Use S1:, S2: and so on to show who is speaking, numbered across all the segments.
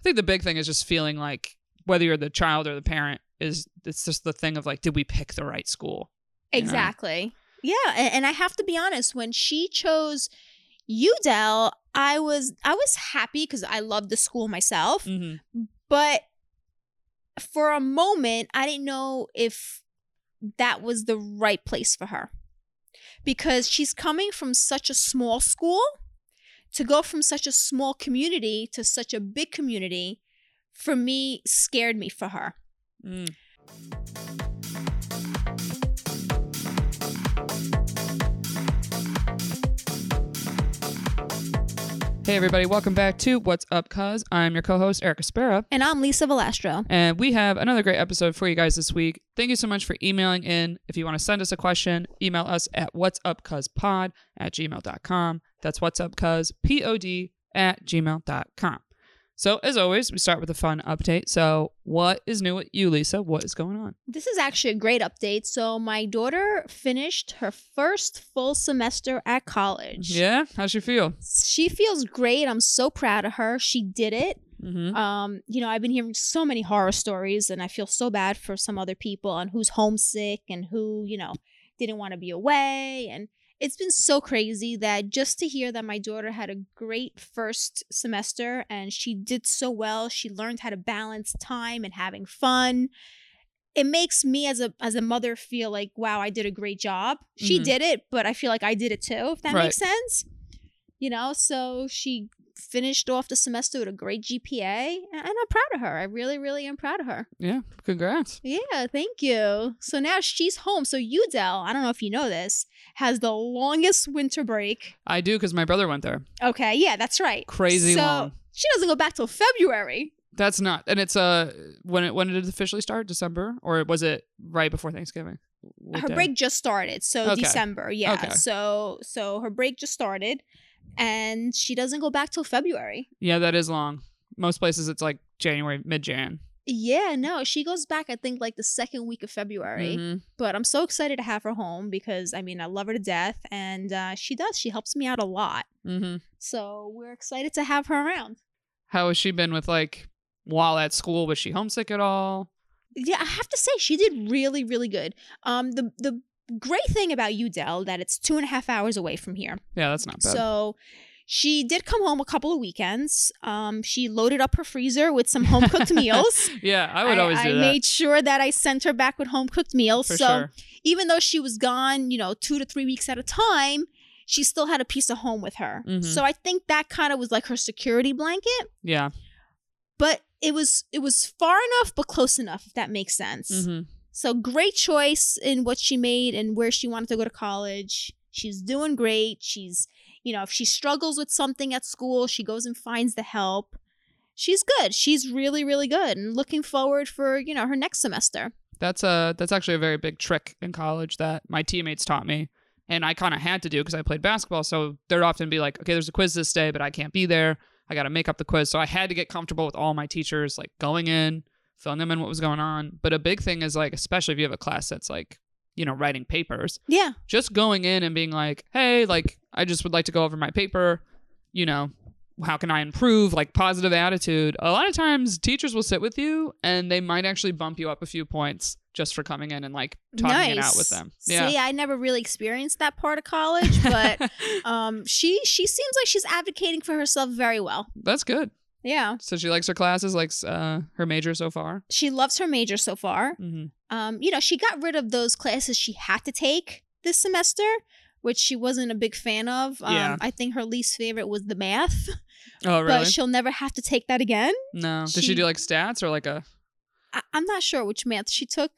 S1: I think the big thing is just feeling like whether you're the child or the parent is it's just the thing of like, did we pick the right school? you know?
S2: Exactly. Yeah, and, and I have to be honest. When she chose UDEL, I was I was happy because I loved the school myself.
S1: Mm-hmm.
S2: But for a moment, I didn't know if that was the right place for her because she's coming from such a small school to go from such a small community to such a big community for me scared me for her.
S1: Mm. Hey everybody, welcome back to What's Up Cuz. I'm your co-host Erica Spera,
S2: And I'm Lisa Valastro.
S1: and we have another great episode for you guys this week. Thank you so much for emailing in. If you want to send us a question, email us at what's up cuz pod at gmail.com. That's what's up cuz pod at gmail.com. So as always, we start with a fun update. So what is new with you, Lisa? What is going on?
S2: This is actually a great update. So my daughter finished her first full semester at college.
S1: Yeah, how's she feel?
S2: She feels great. I'm so proud of her. She did it.
S1: Mm-hmm.
S2: Um, you know, I've been hearing so many horror stories and I feel so bad for some other people on who's homesick and who, you know, didn't want to be away and it's been so crazy that just to hear that my daughter had a great first semester and she did so well, she learned how to balance time and having fun. It makes me as a as a mother feel like, wow, I did a great job. She
S1: Mhm.
S2: did it, but I feel like I did it too, if that
S1: Right.
S2: makes sense. You know, so she finished off the semester with a great GPA, and I'm proud of her. I really, really am proud of her.
S1: Yeah, congrats.
S2: Yeah, thank you. So now she's home. So UDEL, I don't know if you know this, has the longest winter break.
S1: I do because my brother went there.
S2: Okay, yeah, that's right.
S1: Crazy
S2: so
S1: long.
S2: she doesn't go back till February.
S1: That's not, and it's uh when it when did it officially start? December or was it right before Thanksgiving? What
S2: her
S1: day?
S2: break just started, so
S1: Okay.
S2: December. Yeah.
S1: Okay.
S2: So so her break just started, and she doesn't go back till February.
S1: Yeah, that is long. Most places it's like January, mid Jan.
S2: Yeah, no, she goes back. I think like the second week of February.
S1: Mhm.
S2: But I'm so excited to have her home because I mean I love her to death, and uh, she does. She helps me out a lot.
S1: Mhm.
S2: So we're excited to have her around.
S1: How has she been with like while at school? Was she homesick at all?
S2: Yeah, I have to say she did really, really good. Um, the the great thing about UDEL that it's two and a half hours away from here.
S1: Yeah, that's not bad.
S2: So she did come home a couple of weekends. Um, she loaded up her freezer with some home cooked meals.
S1: yeah, I would always do
S2: I
S1: that
S2: made sure that I sent her back with home cooked meals.
S1: for
S2: so
S1: sure.
S2: even though she was gone, you know, two to three weeks at a time, she still had a piece of home with her.
S1: Mhm.
S2: So I think that kind of was like her security blanket.
S1: Yeah.
S2: But it was it was far enough but close enough, if that makes sense.
S1: hmm
S2: So great choice in what she made and where she wanted to go to college. She's doing great. She's, you know, if she struggles with something at school, she goes and finds the help. She's good. She's really, really good and looking forward for, you know, her next semester.
S1: That's a that's actually a very big trick in college that my teammates taught me, and I kind of had to do because I played basketball. So there'd often be like, okay, there's a quiz this day, but I can't be there. I got to make up the quiz. So I had to get comfortable with all my teachers, like going in, filling them in what was going on. But a big thing is like, especially if you have a class that's like, you know, writing papers,
S2: Yeah.
S1: just going in and being like, hey, like I just would like to go over my paper, you know, how can I improve? Like positive attitude. A lot of times teachers will sit with you and they might actually bump you up a few points just for coming in and like talking
S2: nice.
S1: it out with them. Yeah.
S2: See, I never really experienced that part of college, but um she she seems like she's advocating for herself very well.
S1: That's good.
S2: Yeah.
S1: So she likes her classes, likes uh, her major so far.
S2: She loves her major so far.
S1: hmm
S2: um, you know, she got rid of those classes she had to take this semester, which she wasn't a big fan of. Um,
S1: Yeah.
S2: I think her least favorite was the math,
S1: Oh, really?
S2: but she'll never have to take that again.
S1: no. Does she
S2: she-
S1: do like stats or like a?
S2: I- I'm not sure which math she took.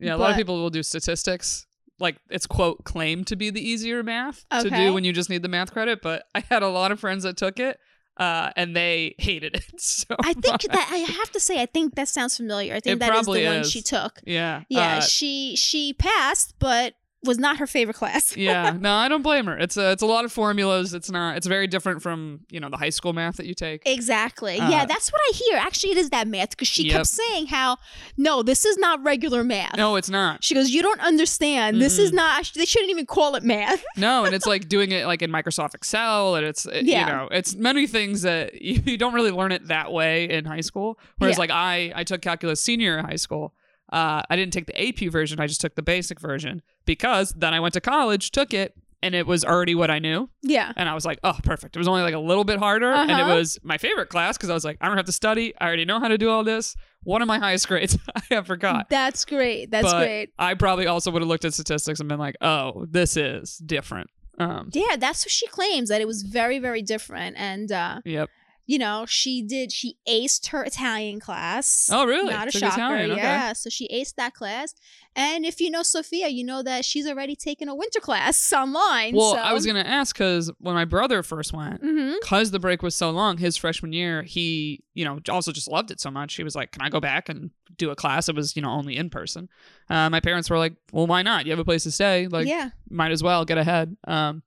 S1: Yeah, a lot of people will do statistics. Like it's quote claimed to be the easier math to do when you just need the math credit, but I had a lot of friends that took it, uh, and they hated it. So
S2: I think
S1: much.
S2: that I have to say, I think that sounds familiar. I think
S1: It
S2: that is the one
S1: is.
S2: she took.
S1: yeah,
S2: Yeah,
S1: uh,
S2: she she passed, but was not her favorite class.
S1: yeah, no, I don't blame her. It's a it's a lot of formulas. It's not. It's very different from you know the high school math that you take.
S2: Exactly.
S1: Uh,
S2: yeah, that's what I hear. Actually, it is that math because she
S1: Yep.
S2: kept saying how, no, this is not regular math.
S1: No, it's not.
S2: She goes, you don't understand. This is not. They shouldn't even call it math.
S1: No, and it's like doing it like in Microsoft Excel, and it's it-
S2: Yeah.
S1: you know it's many things that you, you don't really learn it that way in high school. Whereas
S2: Yeah.
S1: like I I took calculus senior in high school. Uh, I didn't take the AP version. I just took the basic version because then I went to college, took it, and it was already what I knew.
S2: Yeah.
S1: And I was like, oh, perfect. It was only like a little bit harder. And it
S2: Uh-huh.
S1: was my favorite class because I was like, I don't have to study. I already know how to do all this. One of my highest grades I forgot.
S2: That's great. That's
S1: But
S2: great.
S1: I probably also would have looked at statistics and been like, oh, this is different. Um,
S2: Yeah, that's what she claims that it was very, very different. And uh,
S1: yep.
S2: You know, she did. She aced her Italian class.
S1: Oh, really?
S2: Not a
S1: Took
S2: shocker.
S1: Italian, okay.
S2: Yeah. So she aced that class. And if you know Sophia, you know that she's already taken a winter class online.
S1: Well,
S2: so.
S1: I was going to ask because when my brother first went, because the break was so long, his freshman year, he, you know, also just loved it so much. He was like, "Can I go back and do a class?" It was, you know, only in person. Uh, my parents were like, "Well, why not? You have a place to stay. Like,
S2: yeah.
S1: might as well get ahead." Um,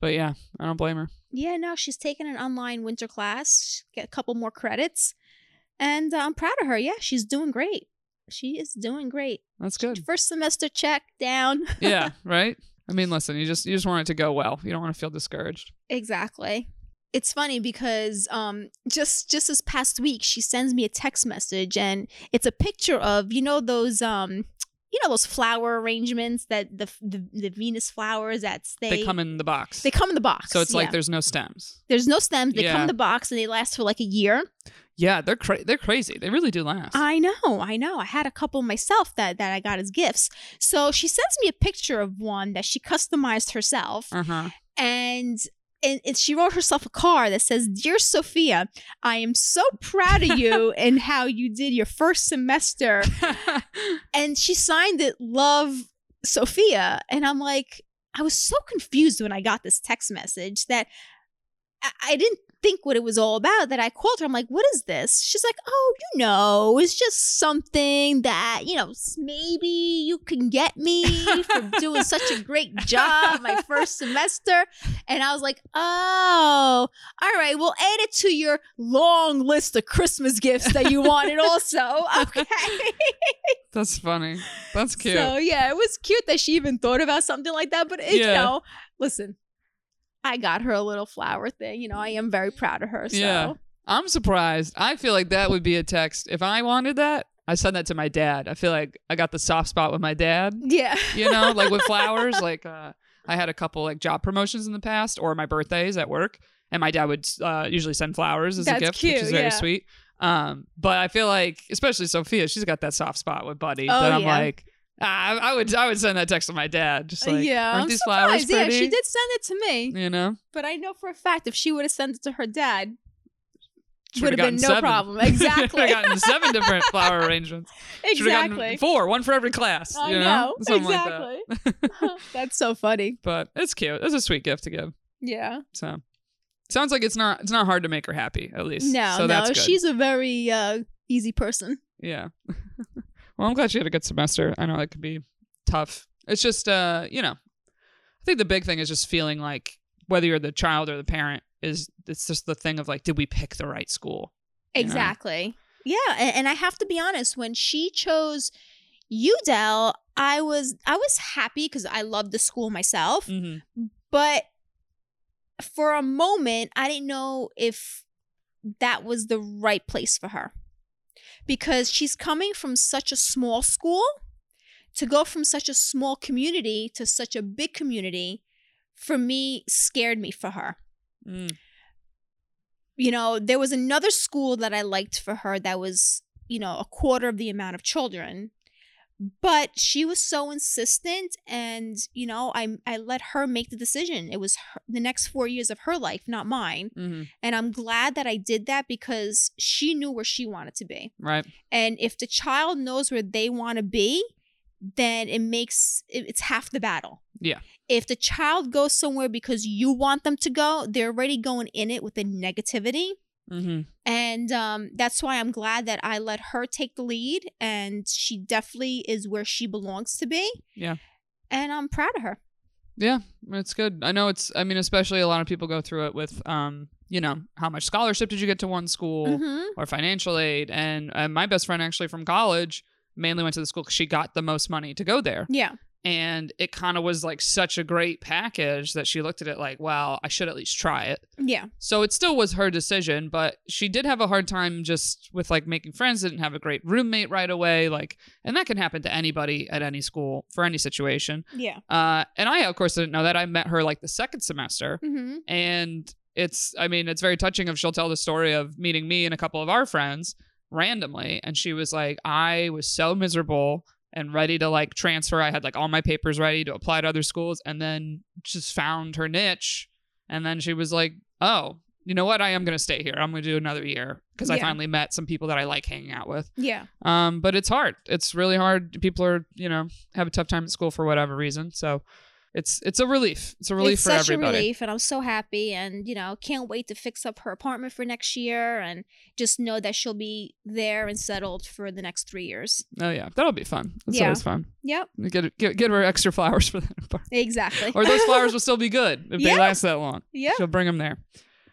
S1: but yeah, I don't blame her.
S2: Yeah, no, she's taken an online winter class, get a couple more credits. And uh, I'm proud of her. Yeah, she's doing great. She is doing great.
S1: That's good.
S2: First semester check down.
S1: yeah, right. I mean, listen, you just you just want it to go well. You don't want to feel discouraged.
S2: Exactly. It's funny because um just just this past week she sends me a text message and it's a picture of you know those um you know those flower arrangements that the the, the Venus flowers that stay
S1: They come in the box.
S2: they come in the box.
S1: so it's like there's no stems.
S2: there's no stems. They come in the box and they last for like a year.
S1: Yeah, they're cra- they're crazy. They really do last.
S2: I know, I know. I had a couple myself that that I got as gifts. So she sends me a picture of one that she customized herself,
S1: uh huh.
S2: and and, and she wrote herself a card that says, "Dear Sophia, I am so proud of you and how you did your first semester." And she signed it, "Love Sophia," and I'm like, I was so confused when I got this text message that I, I didn't think what it was all about that I called her. I'm like, what is this? She's like, oh, you know, it's just something that, you know, maybe you can get me for doing such a great job my first semester. And I was like, oh, all right, we'll add it to your long list of Christmas gifts that you wanted also. Okay.
S1: That's funny. That's cute.
S2: So yeah, it was cute that she even thought about something like that. But it, you know, listen, I got her a little flower thing. You know, I am very proud of her. So
S1: Yeah. I'm surprised. I feel like that would be a text. If I wanted that, I send that to my dad. I feel like I got the soft spot with my dad.
S2: yeah,
S1: You know, like with flowers. Like uh, I had a couple like job promotions in the past, or my birthdays at work, and my dad would uh, usually send flowers as
S2: That's
S1: a gift,
S2: cute,
S1: which is very
S2: yeah.
S1: sweet. Um, but I feel like, especially Sophia, she's got that soft spot with Buddy.
S2: Oh,
S1: that I'm
S2: yeah.
S1: like, ah, I would, I would send that text to my dad. Just like,
S2: yeah.
S1: aren't
S2: I'm
S1: these flowers
S2: surprised. Yeah,
S1: pretty?
S2: she did send it to me,
S1: You know,
S2: but I know for a fact if she would have sent it to her dad, would have been no
S1: seven.
S2: problem. Exactly.
S1: gotten seven different flower arrangements.
S2: Exactly.
S1: four, one for every class.
S2: I
S1: you
S2: know.
S1: Something like that.
S2: exactly. That's so funny.
S1: But it's cute. It's a sweet gift to give.
S2: Yeah.
S1: So sounds like it's not it's not hard to make her happy at least.
S2: No,
S1: so that's
S2: no, she's a very uh, easy person.
S1: yeah. Well, I'm glad she had a good semester. I know it could be tough. It's just uh, you know, I think the big thing is just feeling like whether you're the child or the parent is it's just the thing of like, did we pick the right school? You know?
S2: Exactly. Yeah, and, and I have to be honest. When she chose UDEL, I was I was happy because I loved the school myself.
S1: Mm-hmm.
S2: But for a moment, I didn't know if that was the right place for her because she's coming from such a small school to go from such a small community to such a big community. For me, scared me for her.
S1: Mm.
S2: you know, there was another school that I liked for her that was, you know, a quarter of the amount of children. But she was so insistent, and you know, I I let her make the decision. It was her, the next four years of her life, not mine.
S1: hmm
S2: And I'm glad that I did that because she knew where she wanted to be.
S1: Right.
S2: And if the child knows where they want to be, then it makes it's half the battle.
S1: Yeah.
S2: If the child goes somewhere because you want them to go, they're already going in it with a negativity.
S1: Mm-hmm.
S2: And um, that's why I'm glad that I let her take the lead, and she definitely is where she belongs to be.
S1: Yeah.
S2: and I'm proud of her.
S1: Yeah, it's good. I know it's. I mean, especially a lot of people go through it with, um, you know, how much scholarship did you get to one school
S2: Mhm.
S1: or financial aid? And uh, my best friend actually from college mainly went to the school because she got the most money to go there,
S2: Yeah.
S1: And it kind of was like such a great package that she looked at it like, wow, I should at least try it.
S2: Yeah.
S1: So it still was her decision, but she did have a hard time just with like making friends. Didn't have a great roommate right away, like, and that can happen to anybody at any school for any situation.
S2: Yeah.
S1: Uh, and I, of course, didn't know that. I met her like the second semester,
S2: Mm-hmm.
S1: and it's, I mean, it's very touching. If she'll tell the story of meeting me and a couple of our friends randomly, and she was like, I was so miserable and ready to like transfer. I had like all my papers ready to apply to other schools, and then just found her niche, and then she was like, Oh. You know what? I am going to stay here. I'm going to do another year because I finally met some people that I like hanging out with.
S2: Yeah.
S1: Um, but it's hard. It's really hard. People are, you know, have a tough time at school for whatever reason. So it's it's a relief. It's a relief
S2: it's
S1: for
S2: such
S1: everybody.
S2: a relief, and I'm so happy, and you know, can't wait to fix up her apartment for next year, and just know that she'll be there and settled for the next three years.
S1: Oh yeah, that'll be fun. That's
S2: Yeah.
S1: always fun.
S2: Yep,
S1: Get, get get her extra flowers for that apartment.
S2: exactly.
S1: Or those flowers will still be good if
S2: Yeah.
S1: they last that long.
S2: yeah,
S1: She'll bring them there.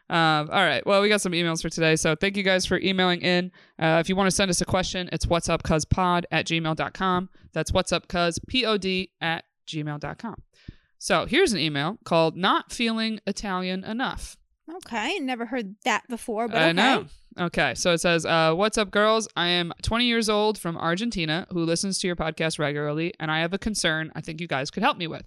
S1: Um, all right. Well, we got some emails for today. So thank you guys for emailing in. Uh, if you want to send us a question, it's what's up cuz pod at gmail.com. That's what's up cuz pod at gmail.com. So here's an email called Not Feeling Italian Enough.
S2: okay. Never heard that before, but
S1: I
S2: okay.
S1: know. Okay, so it says, uh, "What's up, girls? I am 20 years old from Argentina who listens to your podcast regularly, and I have a concern I think you guys could help me with.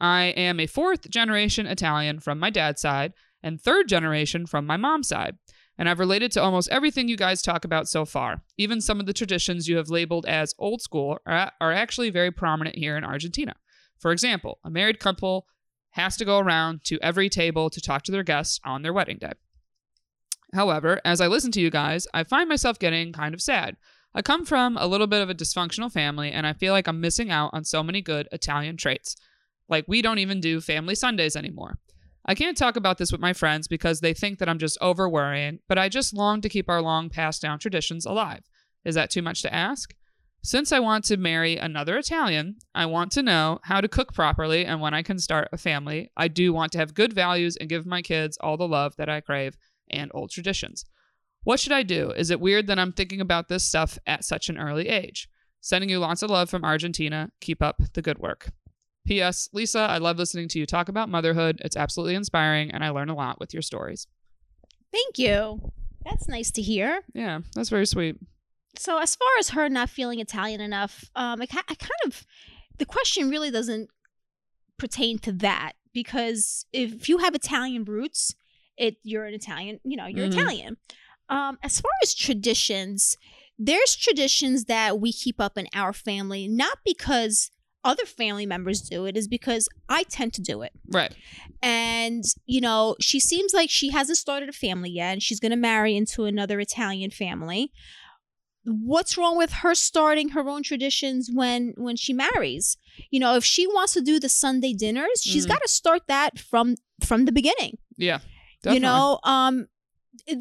S1: I am a fourth generation Italian from my dad's side and third generation from my mom's side, and I've related to almost everything you guys talk about so far. Even some of the traditions you have labeled as old school are, are actually very prominent here in Argentina. For example, a married couple has to go around to every table to talk to their guests on their wedding day." However, as I listen to you guys, I find myself getting kind of sad. I come from a little bit of a dysfunctional family, and I feel like I'm missing out on so many good Italian traits. Like, we don't even do family Sundays anymore. I can't talk about this with my friends because they think that I'm just over worrying, but I just long to keep our long passed down traditions alive. Is that too much to ask? Since I want to marry another Italian, I want to know how to cook properly and when I can start a family. I do want to have good values and give my kids all the love that I crave and old traditions. What should I do? Is it weird that I'm thinking about this stuff at such an early age? Sending you lots of love from Argentina. Keep up the good work. P.S. Lisa, I love listening to you talk about motherhood. It's absolutely inspiring, and I learn a lot with your stories.
S2: Thank you. That's nice to hear.
S1: Yeah, that's very sweet.
S2: So, as far as her not feeling Italian enough, um, I, I kind of the question really doesn't pertain to that because if you have Italian roots, it you're an Italian, you know, you're
S1: Mhm.
S2: Italian. Um, as far as traditions, there's traditions that we keep up in our family, not because other family members do it, is because I tend to do it.
S1: Right.
S2: And, you know, she seems like she hasn't started a family yet and she's going to marry into another Italian family. What's wrong with her starting her own traditions when when she marries? You know, if she wants to do the Sunday dinners, she's
S1: Mhm.
S2: got to start that from from the beginning.
S1: Yeah. Definitely.
S2: You know, um it-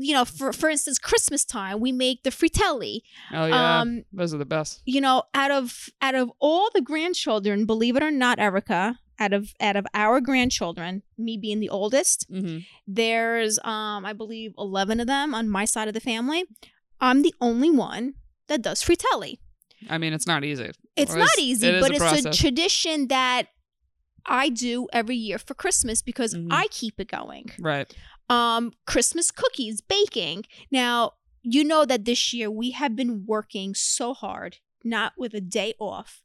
S2: you know, for for instance, Christmas time, we make the fritelli.
S1: Oh yeah.
S2: Um,
S1: Those are the best.
S2: you know, out of out of all the grandchildren, believe it or not, Erica, out of out of our grandchildren, me being the oldest,
S1: hmm
S2: there's um I believe 11 of them on my side of the family. I'm the only one that does fritelli.
S1: I mean, it's not easy.
S2: It's
S1: Or
S2: not
S1: it's-
S2: easy,
S1: it
S2: but
S1: a
S2: it's a tradition that I do every year for Christmas because
S1: Mhm.
S2: I keep it going.
S1: Right.
S2: Um Christmas cookies, baking. Now, you know that this year we have been working so hard, not with a day off.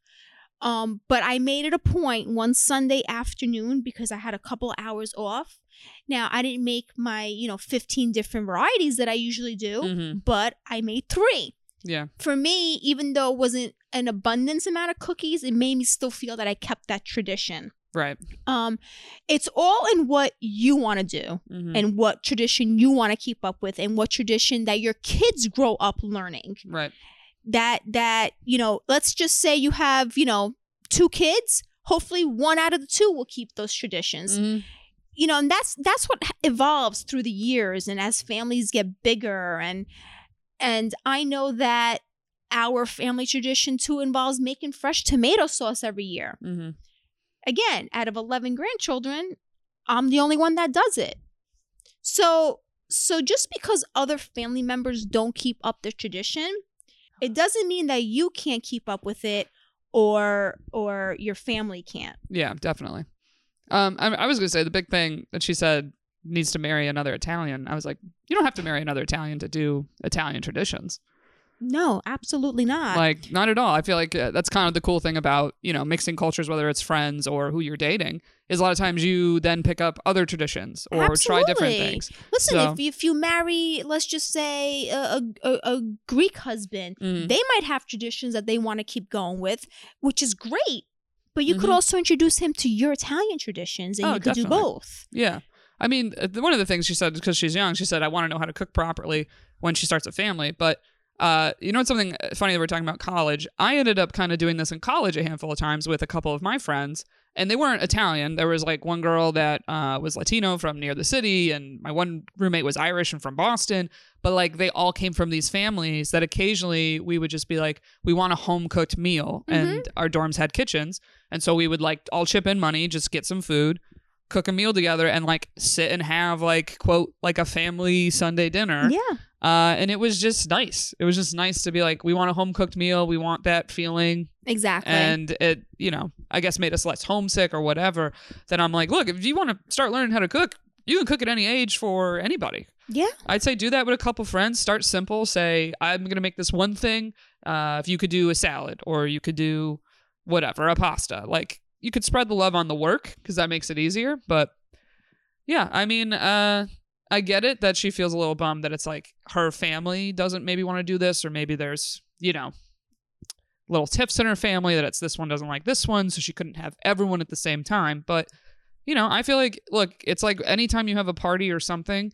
S2: Um, but I made it a point one Sunday afternoon because I had a couple hours off. Now I didn't make my, you know, 15 different varieties that I usually do,
S1: hmm
S2: but I made three.
S1: Yeah.
S2: For me, even though it wasn't an abundance amount of cookies, it made me still feel that I kept that tradition.
S1: Right.
S2: Um, it's all in what you want to do
S1: hmm
S2: and what tradition you want to keep up with and what tradition that your kids grow up learning
S1: right.
S2: that that you know let's just say you have you know two kids hopefully one out of the two will keep those traditions
S1: Mhm.
S2: You know and that's that's what evolves through the years and as families get bigger and and i know that our family tradition too involves making fresh tomato sauce every year.
S1: Mm-hmm.
S2: Again, out of 11 grandchildren, I'm the only one that does it. So, so just because other family members don't keep up the tradition, it doesn't mean that you can't keep up with it or or your family can't.
S1: Yeah, definitely. Um, I, I was gonna say the big thing that she said needs to marry another Italian. I was like, you don't have to marry another Italian to do Italian traditions.
S2: No, absolutely not.
S1: Like, not at all. I feel like uh, that's kind of the cool thing about you know mixing cultures, whether it's friends or who you're dating, is a lot of times you then pick up other traditions or try different things.
S2: Listen,
S1: so-
S2: if if you marry, let's just say a a, a Greek husband,
S1: Mm.
S2: they might have traditions that they want to keep going with, which is great. But you could
S1: Mhm.
S2: also introduce him to your Italian traditions, and
S1: Oh,
S2: you could do both.
S1: Yeah. I mean, uh, one of the things she said, because she's young, she said, I want to know how to cook properly when she starts a family. But, uh, you know, what's something funny that we're talking about college? I ended up kind of doing this in college a handful of times with a couple of my friends, and they weren't Italian. There was like one girl that uh, was Latino from near the city, and my one roommate was Irish and from Boston. But like they all came from these families that occasionally we would just be like, we want a home cooked meal, and our dorms had kitchens. And so we would like all chip in money, just get some food, cook a meal together and like sit and have like quote like a family Sunday dinner.
S2: Yeah,
S1: Uh, and it was just nice. It was just nice to be like, we want a home cooked meal. We want that feeling.
S2: exactly.
S1: And it, you know, I guess made us less homesick or whatever. Then I'm like, look, if you want to start learning how to cook, you can cook at any age for anybody.
S2: yeah,
S1: I'd say do that with a couple friends. Start simple. Say, I'm going to make this one thing. Uh, if you could do a salad or you could do whatever, a pasta, like you could spread the love on the work because that makes it easier. But yeah, I mean, uh, I get it that she feels a little bummed that it's like her family doesn't maybe want to do this, or maybe there's, you know, little tiffs in her family that it's this one doesn't like this one, so she couldn't have everyone at the same time. But, you know, I feel like, look, it's like anytime you have a party or something,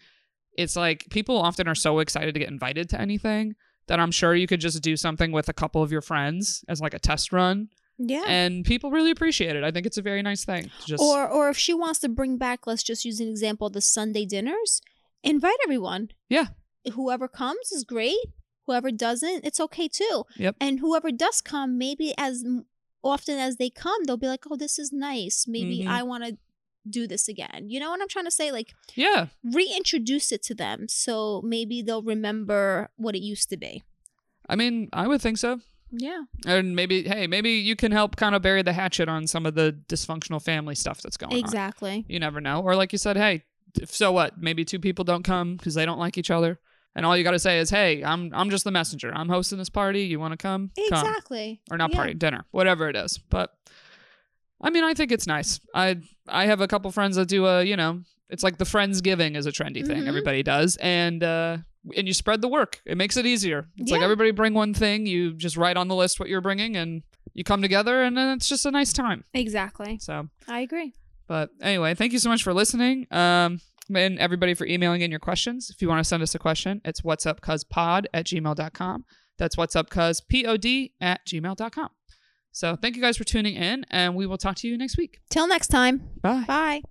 S1: it's like people often are so excited to get invited to anything that I'm sure you could just do something with a couple of your friends as like a test run
S2: yeah.
S1: and people really appreciate it. I think it's a very nice thing. Just
S2: or or if she wants to bring back, let's just use an example, the Sunday dinners. Invite everyone.
S1: Yeah.
S2: Whoever comes is great. Whoever doesn't, it's okay too.
S1: Yep.
S2: And whoever does come, maybe as often as they come, they'll be like, "Oh, this is nice. Maybe
S1: Mhm.
S2: I want to do this again." You know what I'm trying to say? Like
S1: yeah,
S2: reintroduce it to them, so maybe they'll remember what it used to be.
S1: I mean, I would think so.
S2: Yeah.
S1: And maybe, hey, maybe you can help kind of bury the hatchet on some of the dysfunctional family stuff that's going on.
S2: Exactly.
S1: You never know. Or like you said, hey, if so what? Maybe two people don't come because they don't like each other, and all you got to say is, hey, I'm I'm just the messenger. I'm hosting this party. You want to come? Come.
S2: Exactly.
S1: or not
S2: Yeah.
S1: party dinner whatever it is but i mean i think it's nice i i have a couple friends that do a you know it's like the friendsgiving is a trendy thing
S2: Mhm.
S1: everybody does and uh and you spread the work it makes it easier it's like everybody bring one thing you just write on the list what you're bringing and you come together and then it's just a nice time
S2: Exactly.
S1: so
S2: I agree.
S1: but anyway, thank you so much for listening. Um, and everybody for emailing in your questions. If you want to send us a question, it's what's up cuz pod at gmail.com. That's what's up cuz pod at gmail.com. So thank you guys for tuning in, and we will talk to you next week.
S2: Till next time.
S1: Bye.
S2: Bye.